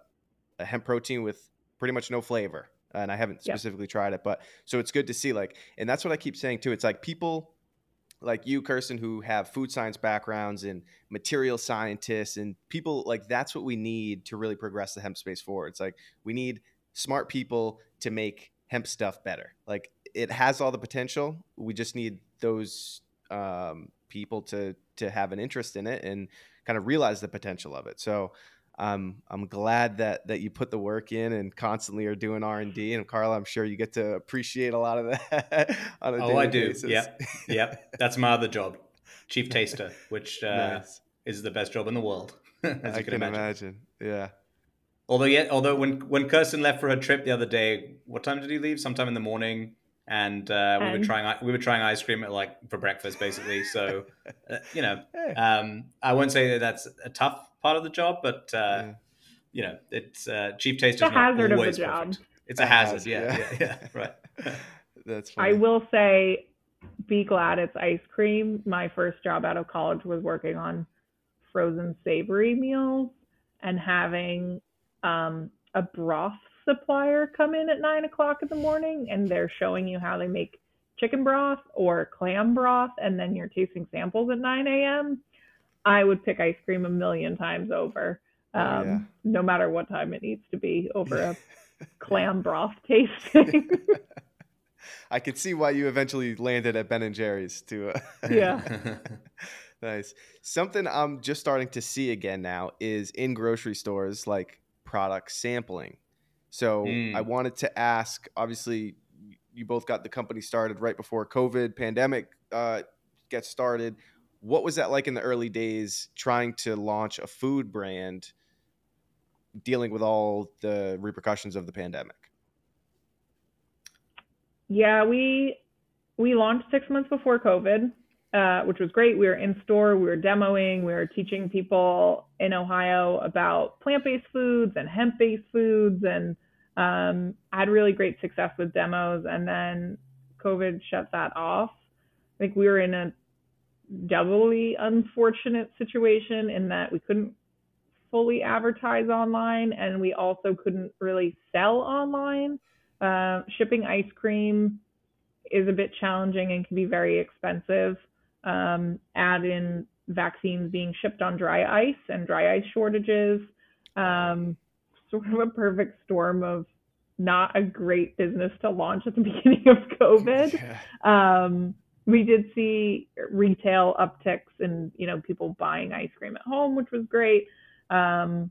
a hemp protein with pretty much no flavor and I haven't specifically yeah. tried it, but so it's good to see. Like, and that's what I keep saying too. It's like people like you, Kirsten, who have food science backgrounds and material scientists and people like that's what we need to really progress the hemp space forward. It's like we need smart people to make hemp stuff better. Like it has all the potential. We just need those um, people to to have an interest in it and kind of realize the potential of it. So um, I'm glad that that you put the work in and constantly are doing R and D. And Carla, I'm sure you get to appreciate a lot of that. oh, I do. Basis. Yep, yep. That's my other job, chief taster, which uh, nice. is the best job in the world. as I can, imagine. imagine. Yeah. Although, yeah, although when when Kirsten left for her trip the other day, what time did he leave? Sometime in the morning and uh, we were trying we were trying ice cream at like for breakfast basically. So uh, you know, um, I won't say that that's a tough part of the job, but uh, yeah. you know, it's uh, chief taste. It's a hazard of the job. Perfect. It's a, a hazard. hazard. Yeah, yeah, yeah, yeah. right. that's. Funny. I will say, be glad it's ice cream. My first job out of college was working on frozen savory meals and having um, a broth supplier come in at nine o'clock in the morning and they're showing you how they make chicken broth or clam broth, and then you're tasting samples at 9 a.m., I would pick ice cream a million times over, um, oh, yeah. No matter what time it needs to be, over a clam broth tasting. I could see why you eventually landed at Ben and Jerry's too. Uh, yeah. nice. Something I'm just starting to see again now is in grocery stores like product sampling. So mm. I wanted to ask. Obviously, you both got the company started right before COVID pandemic uh, gets started. What was that like in the early days, trying to launch a food brand, dealing with all the repercussions of the pandemic? Yeah, we we launched six months before COVID, uh, which was great. We were in store, we were demoing, we were teaching people in Ohio about plant based foods and hemp based foods, and um, had really great success with demos. And then COVID shut that off. I think we were in a doubly unfortunate situation in that we couldn't fully advertise online and we also couldn't really sell online. Uh, shipping ice cream is a bit challenging and can be very expensive um, add in vaccines being shipped on dry ice and dry ice shortages. Um, sort of a perfect storm of not a great business to launch at the beginning of COVID. Yeah. Um, we did see retail upticks and you know people buying ice cream at home, which was great. Um,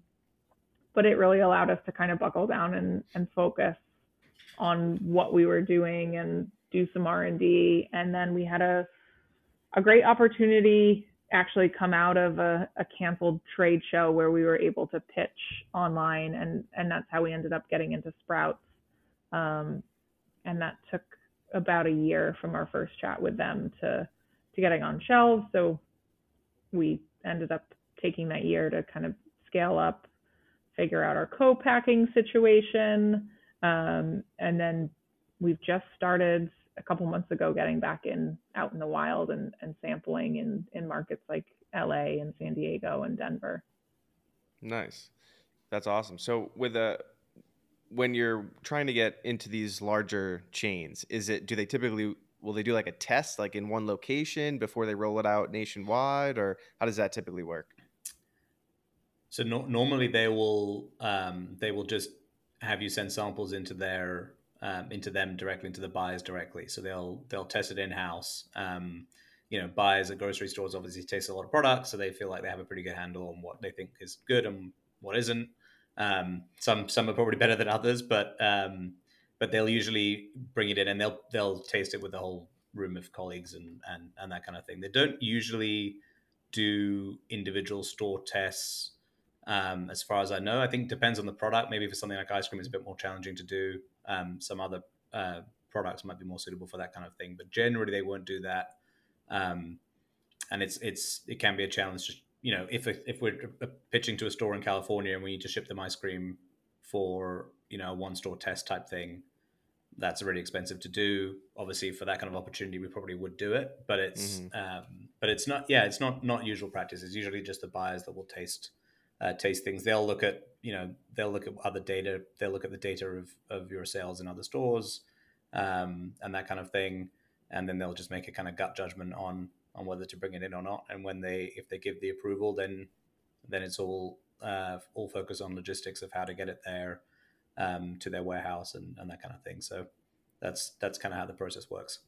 but it really allowed us to kind of buckle down and, and focus on what we were doing and do some R and D. And then we had a a great opportunity actually come out of a, a canceled trade show where we were able to pitch online and and that's how we ended up getting into sprouts um, and that took about a year from our first chat with them to to getting on shelves so we ended up taking that year to kind of scale up figure out our co-packing situation um, and then we've just started a couple months ago getting back in out in the wild and, and sampling in, in markets like LA and San Diego and Denver. Nice. That's awesome. So with a when you're trying to get into these larger chains, is it do they typically will they do like a test like in one location before they roll it out nationwide or how does that typically work? So no, normally they will um, they will just have you send samples into their um, into them directly into the buyers directly. So they'll they'll test it in house. Um, you know, buyers at grocery stores obviously taste a lot of products, so they feel like they have a pretty good handle on what they think is good and what isn't. Um, some some are probably better than others, but um, but they'll usually bring it in and they'll they'll taste it with a whole room of colleagues and and and that kind of thing. They don't usually do individual store tests. Um, as far as I know, I think it depends on the product. Maybe for something like ice cream, it's a bit more challenging to do. Um, some other uh, products might be more suitable for that kind of thing, but generally they won't do that. Um, and it's it's it can be a challenge. You know, if if we're pitching to a store in California and we need to ship them ice cream for you know a one store test type thing, that's really expensive to do. Obviously, for that kind of opportunity, we probably would do it, but it's mm-hmm. um, but it's not. Yeah, it's not not usual practice. It's usually just the buyers that will taste uh, taste things. They'll look at you know they'll look at other data. They'll look at the data of of your sales in other stores um, and that kind of thing, and then they'll just make a kind of gut judgment on on whether to bring it in or not. And when they if they give the approval, then then it's all uh, all focus on logistics of how to get it there um, to their warehouse and, and that kind of thing. So that's that's kind of how the process works.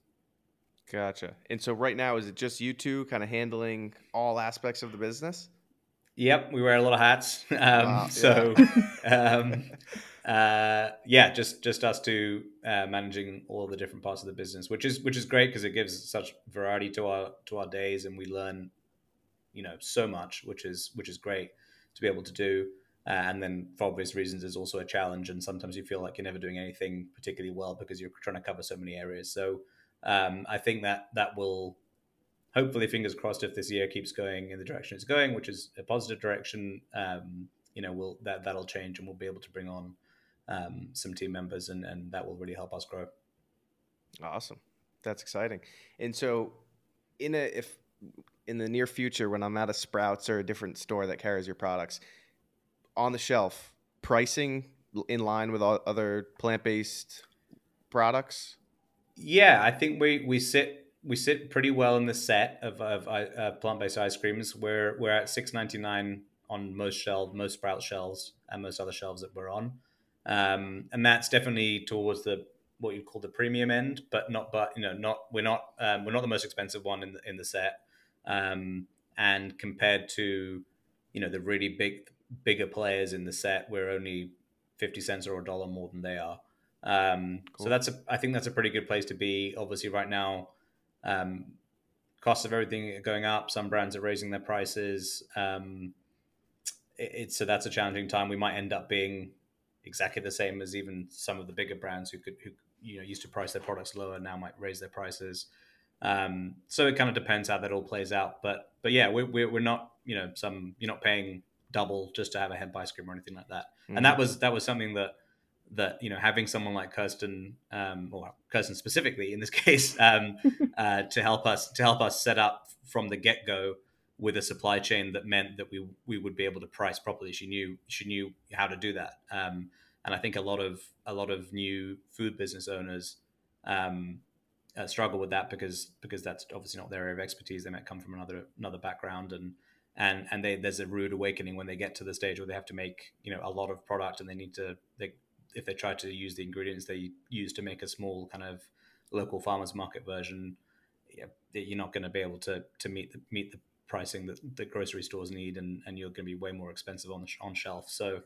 Gotcha. And so right now, is it just you two kind of handling all aspects of the business? Yep, we wear a lot of hats. Um, wow, so, um, uh, yeah, just just us two uh, managing all the different parts of the business, which is which is great because it gives such variety to our to our days, and we learn, you know, so much, which is which is great to be able to do. Uh, and then, for obvious reasons, is also a challenge, and sometimes you feel like you're never doing anything particularly well because you're trying to cover so many areas. So, um, I think that that will hopefully, fingers crossed, if this year keeps going in the direction it's going, which is a positive direction, um, you know, we'll, that that'll change and we'll be able to bring on um, some team members, and, and that will really help us grow. Awesome, that's exciting. And so, in a if in the near future, when I'm at a Sprouts or a different store that carries your products on the shelf, pricing in line with all other plant based products. Yeah, I think we we sit we sit pretty well in the set of, of uh, plant-based ice creams. We're we're at six ninety nine on most shelves, most Sprout shelves, and most other shelves that we're on, um, and that's definitely towards the what you'd call the premium end, but not but you know not we're not um, we're not the most expensive one in the, in the set, um, and compared to you know the really big bigger players in the set, we're only fifty cents or a dollar more than they are. Um, cool. So that's a I think that's a pretty good place to be. Obviously, right now um, costs of everything are going up. Some brands are raising their prices. Um, it, it's so that's a challenging time. We might end up being exactly the same as even some of the bigger brands who could who you know used to price their products lower now might raise their prices. Um, so it kind of depends how that all plays out. But but yeah, we're, we're, we're not you know some you're not paying double just to have a head ice cream or anything like that. Mm-hmm. And that was that was something that that you know having someone like Kirsten um, or Kirsten specifically in this case um, uh, to help us to help us set up from the get go with a supply chain that meant that we we would be able to price properly. She knew she knew how to do that, um, and I think a lot of a lot of new food business owners um, uh, struggle with that because because that's obviously not their area of expertise. They might come from another another background and. And, and they, there's a rude awakening when they get to the stage where they have to make you know a lot of product and they need to they if they try to use the ingredients they use to make a small kind of local farmers market version, yeah, you're not going to be able to to meet the meet the pricing that the grocery stores need, and, and you're going to be way more expensive on the on shelf. So,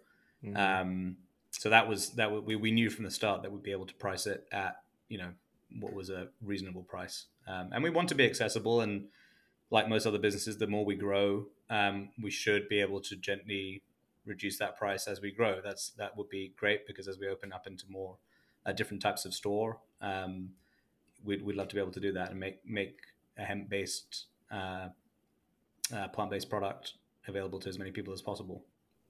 mm-hmm. um, so that was that we we knew from the start that we'd be able to price it at you know what was a reasonable price, um, and we want to be accessible. And like most other businesses, the more we grow, um, we should be able to gently reduce that price as we grow. That's that would be great because as we open up into more uh, different types of store, um, we'd, we'd love to be able to do that and make make a hemp based uh, uh, plant based product available to as many people as possible.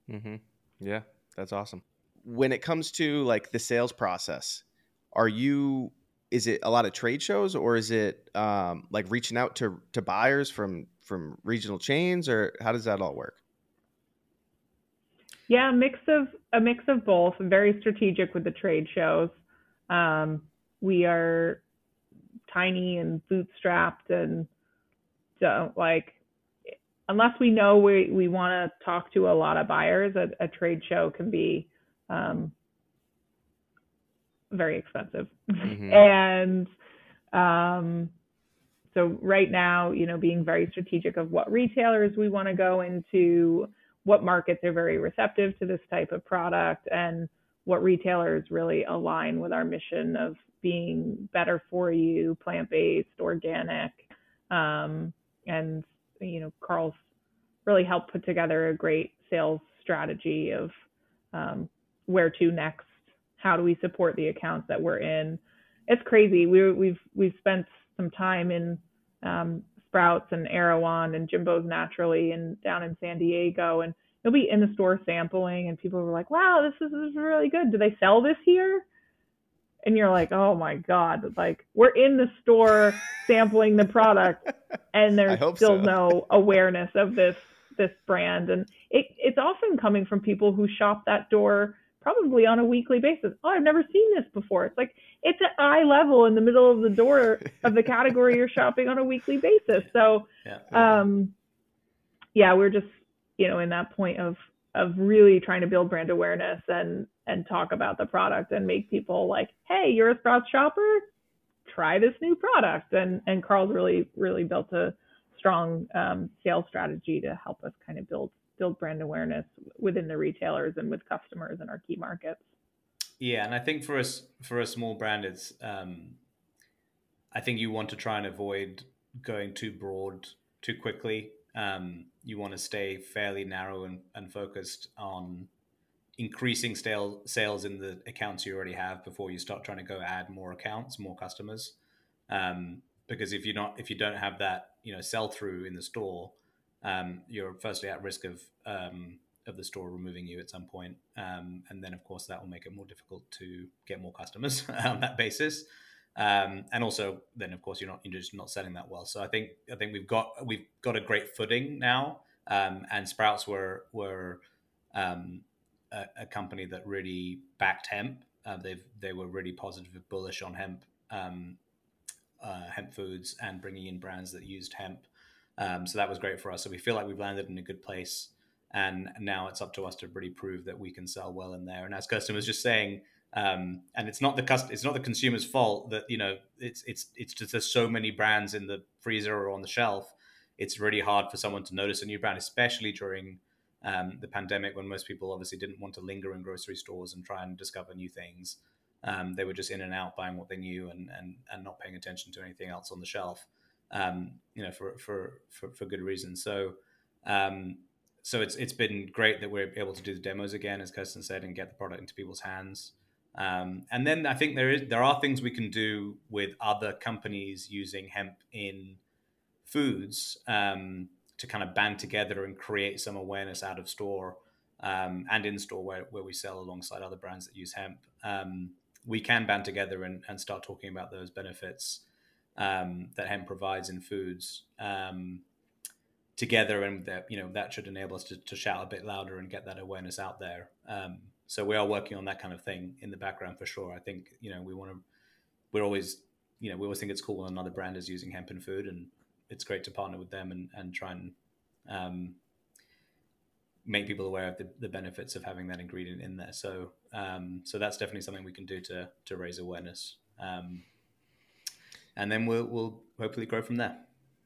Mm-hmm. Yeah, that's awesome. When it comes to like the sales process, are you is it a lot of trade shows or is it um, like reaching out to to buyers from from regional chains or how does that all work? Yeah, a mix of a mix of both. Very strategic with the trade shows. Um, we are tiny and bootstrapped and don't like unless we know we, we want to talk to a lot of buyers, a, a trade show can be um, very expensive. Mm-hmm. and um, so right now, you know, being very strategic of what retailers we want to go into, what markets are very receptive to this type of product, and what retailers really align with our mission of being better for you, plant-based, organic, um, and you know, Karl's really helped put together a great sales strategy of um, where to next, how do we support the accounts that we're in. It's crazy. We, we've we've spent some time in um, Sprouts and Erewhon and Jimbo's Naturally and down in San Diego, and you'll be in the store sampling, and people were like, "Wow, this is, this is really good. Do they sell this here?" and you're like, oh my god, like we're in the store sampling the product, and there's still so. no awareness of this this brand, and it, it's often coming from people who shop that door probably on a weekly basis. Oh, I've never seen this before. It's like it's at eye level in the middle of the door of the category you're shopping on a weekly basis. So, yeah. um, yeah, we're just you know in that point of of really trying to build brand awareness and and talk about the product and make people like, hey, you're a Sprouts shopper, try this new product. And and Karl's really really built a strong um, sales strategy to help us kind of build build brand awareness within the retailers and with customers in our key markets. Yeah, and I think for us for a small brand, it's um, I think you want to try and avoid going too broad too quickly um, you want to stay fairly narrow and, and focused on increasing stale, sales in the accounts you already have before you start trying to go add more accounts, more customers. Um, because if you're not, if you don't have that, you know, sell through in the store, um, you're firstly at risk of um, of the store removing you at some point. Um, and then, of course, that will make it more difficult to get more customers on that basis. Um, and also, then of course you're not you're just not selling that well. So I think I think we've got we've got a great footing now. Um, and Sprouts were were um, a, a, company that really backed hemp. Uh, they they were really positive, bullish on hemp um, uh, hemp foods and bringing in brands that used hemp. Um, so that was great for us. So we feel like we've landed in a good place. And now it's up to us to really prove that we can sell well in there. And as Kirsten was just saying, um, and it's not the cust- it's not the consumer's fault that you know it's it's it's just there's so many brands in the freezer or on the shelf. It's really hard for someone to notice a new brand, especially during um, the pandemic when most people obviously didn't want to linger in grocery stores and try and discover new things. Um, they were just in and out buying what they knew and and, and not paying attention to anything else on the shelf. Um, you know, for for for, for good reason. So. Um, so it's it's been great that we're able to do the demos again, as Kirsten said, and get the product into people's hands. Um, and then I think there is there are things we can do with other companies using hemp in foods um, to kind of band together and create some awareness out of store um, and in store where, where we sell alongside other brands that use hemp. Um, we can band together and, and start talking about those benefits um, that hemp provides in foods um, together, and that you know that should enable us to, to, shout a bit louder and get that awareness out there. Um, so we are working on that kind of thing in the background for sure. I think you know we want to. We're always you know we always think it's cool when another brand is using hemp in food, and it's great to partner with them and and try and um, make people aware of the, the benefits of having that ingredient in there. So um, so that's definitely something we can do to to raise awareness. Um, and then we'll we'll hopefully grow from there.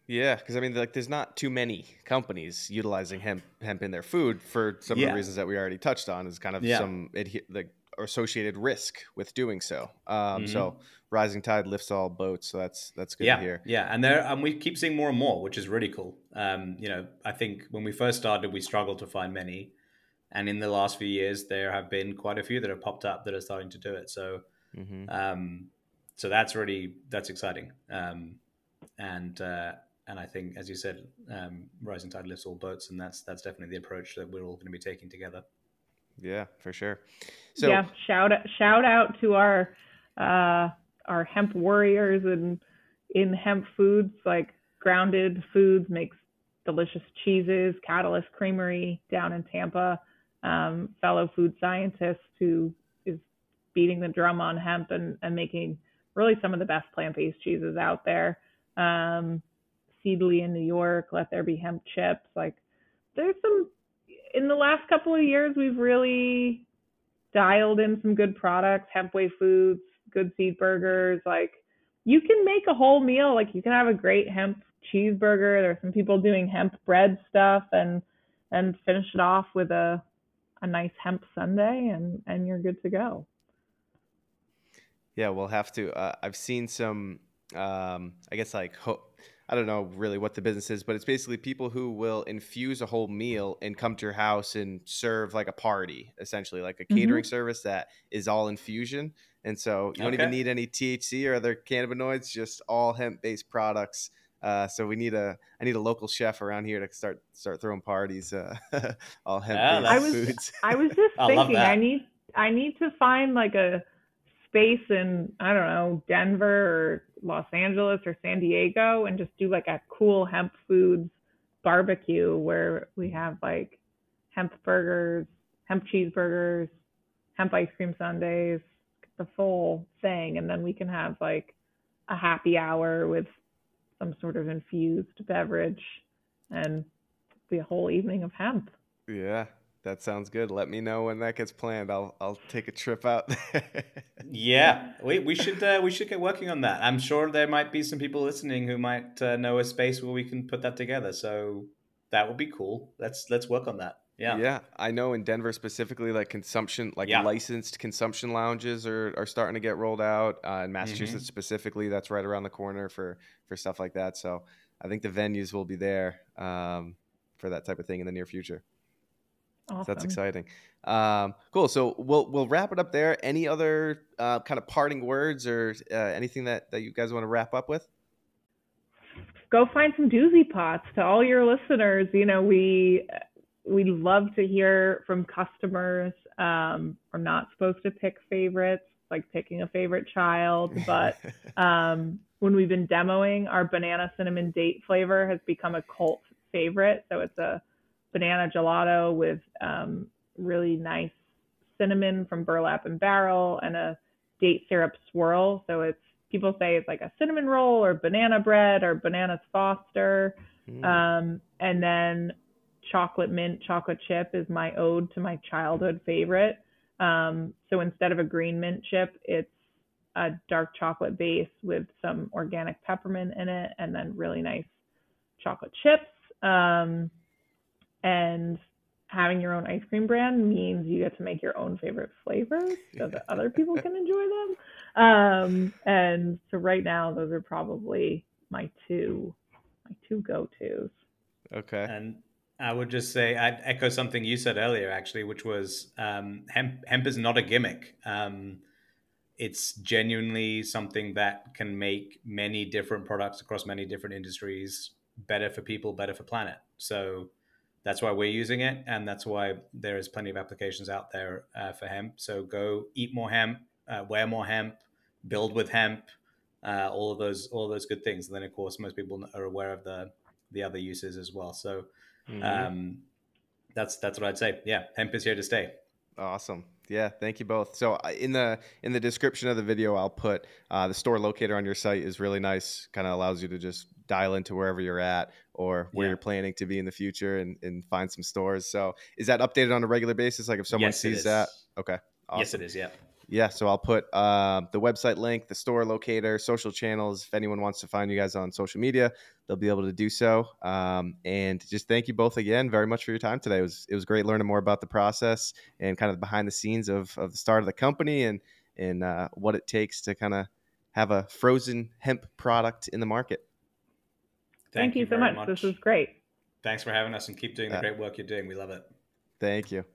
Yeah, because I mean, like, there's not too many companies utilizing hemp hemp in their food for some yeah. of the reasons that we already touched on. Is kind of yeah. some adhe- like associated risk with doing so. Um, mm-hmm. So rising tide lifts all boats. So that's that's good yeah, to hear. Yeah, and there and we keep seeing more and more, which is really cool. Um, you know, I think when we first started, we struggled to find many, and in the last few years, there have been quite a few that have popped up that are starting to do it. So, mm-hmm. um, so that's really that's exciting. Um, and uh, and I think, as you said, um, rising tide lifts all boats, and that's that's definitely the approach that we're all going to be taking together. Yeah, for sure. So yeah, shout out, shout out to our uh, are hemp warriors and in hemp foods like grounded foods makes delicious cheeses catalyst creamery down in tampa um, fellow food scientist who is beating the drum on hemp and, and making really some of the best plant-based cheeses out there um, seedly in new york let there be hemp chips like there's some in the last couple of years we've really dialed in some good products hempway foods good seed burgers. Like you can make a whole meal. Like you can have a great hemp cheeseburger. There's some people doing hemp bread stuff and and finish it off with a a nice hemp sundae and and you're good to go. Yeah, we'll have to. Uh, I've seen some. Um, I guess like ho- I don't know really what the business is, but it's basically people who will infuse a whole meal and come to your house and serve like a party, essentially like a catering mm-hmm. service that is all infusion. And so you don't okay. even need any THC or other cannabinoids, just all hemp based products. Uh, so we need a I need a local chef around here to start start throwing parties. Uh, all hemp yeah, I was, foods. I was just thinking I need I need to find like a space in I don't know Denver or Los Angeles or San Diego and just do like a cool hemp foods barbecue where we have like hemp burgers, hemp cheeseburgers, hemp ice cream sundaes, the full thing, and then we can have like a happy hour with some sort of infused beverage and be a whole evening of hemp. Yeah, that sounds good. Let me know when that gets planned. I'll I'll take a trip out yeah, we we should uh, we should get working on that. I'm sure there might be some people listening who might uh, know a space where we can put that together. So that would be cool. Let's let's work on that. Yeah. Yeah. I know in Denver specifically, like consumption, like yeah. licensed consumption lounges are, are starting to get rolled out. Uh, in Massachusetts mm-hmm. specifically, that's right around the corner for, for stuff like that. So I think the venues will be there um, for that type of thing in the near future. Awesome. So that's exciting. Um, cool. So we'll we'll wrap it up there. Any other uh, kind of parting words or uh, anything that, that you guys want to wrap up with? Go find some doozy pots to all your listeners. You know, we we love to hear from customers. Um, we're not supposed to pick favorites, like picking a favorite child, but um, when we've been demoing, our banana cinnamon date flavor has become a cult favorite. So it's a banana gelato with um, really nice cinnamon from burlap and barrel and a date syrup swirl. So it's people say it's like a cinnamon roll or banana bread or bananas foster. Mm. Um, and then chocolate mint chocolate chip is my ode to my childhood favorite. Um, so instead of a green mint chip, it's a dark chocolate base with some organic peppermint in it and then really nice chocolate chips. Um, and having your own ice cream brand means you get to make your own favorite flavors so that other people can enjoy them. Um, and so right now, those are probably my two, my two go-tos. Okay. And I would just say I'd echo something you said earlier, actually, which was um, hemp. Hemp is not a gimmick. Um, it's genuinely something that can make many different products across many different industries better for people, better for planet. So that's why we're using it, and that's why there is plenty of applications out there uh, for hemp. So go eat more hemp, uh, wear more hemp, build with hemp, uh, all of those, all of those good things. And then, of course, most people are aware of the the other uses as well. So Mm-hmm. Um, that's that's what I'd say. Yeah, hemp is here to stay. Awesome. Yeah, thank you both. So uh, in the in the description of the video, I'll put uh, the store locator on your site is really nice. Kind of allows you to just dial into wherever you're at or where yeah. you're planning to be in the future and, and find some stores. So is that updated on a regular basis? Like if someone yes, sees that, okay. Awesome. Yes, it is. Yeah. Yeah, so I'll put uh, the website link, the store locator, social channels. If anyone wants to find you guys on social media, they'll be able to do so. Um, and just thank you both again very much for your time today. It was it was great learning more about the process and kind of behind the scenes of, of the start of the company and and uh, what it takes to kind of have a frozen hemp product in the market. Thank, thank you, you so much. much. This was great. Thanks for having us and keep doing the great work you're doing. We love it. Thank you.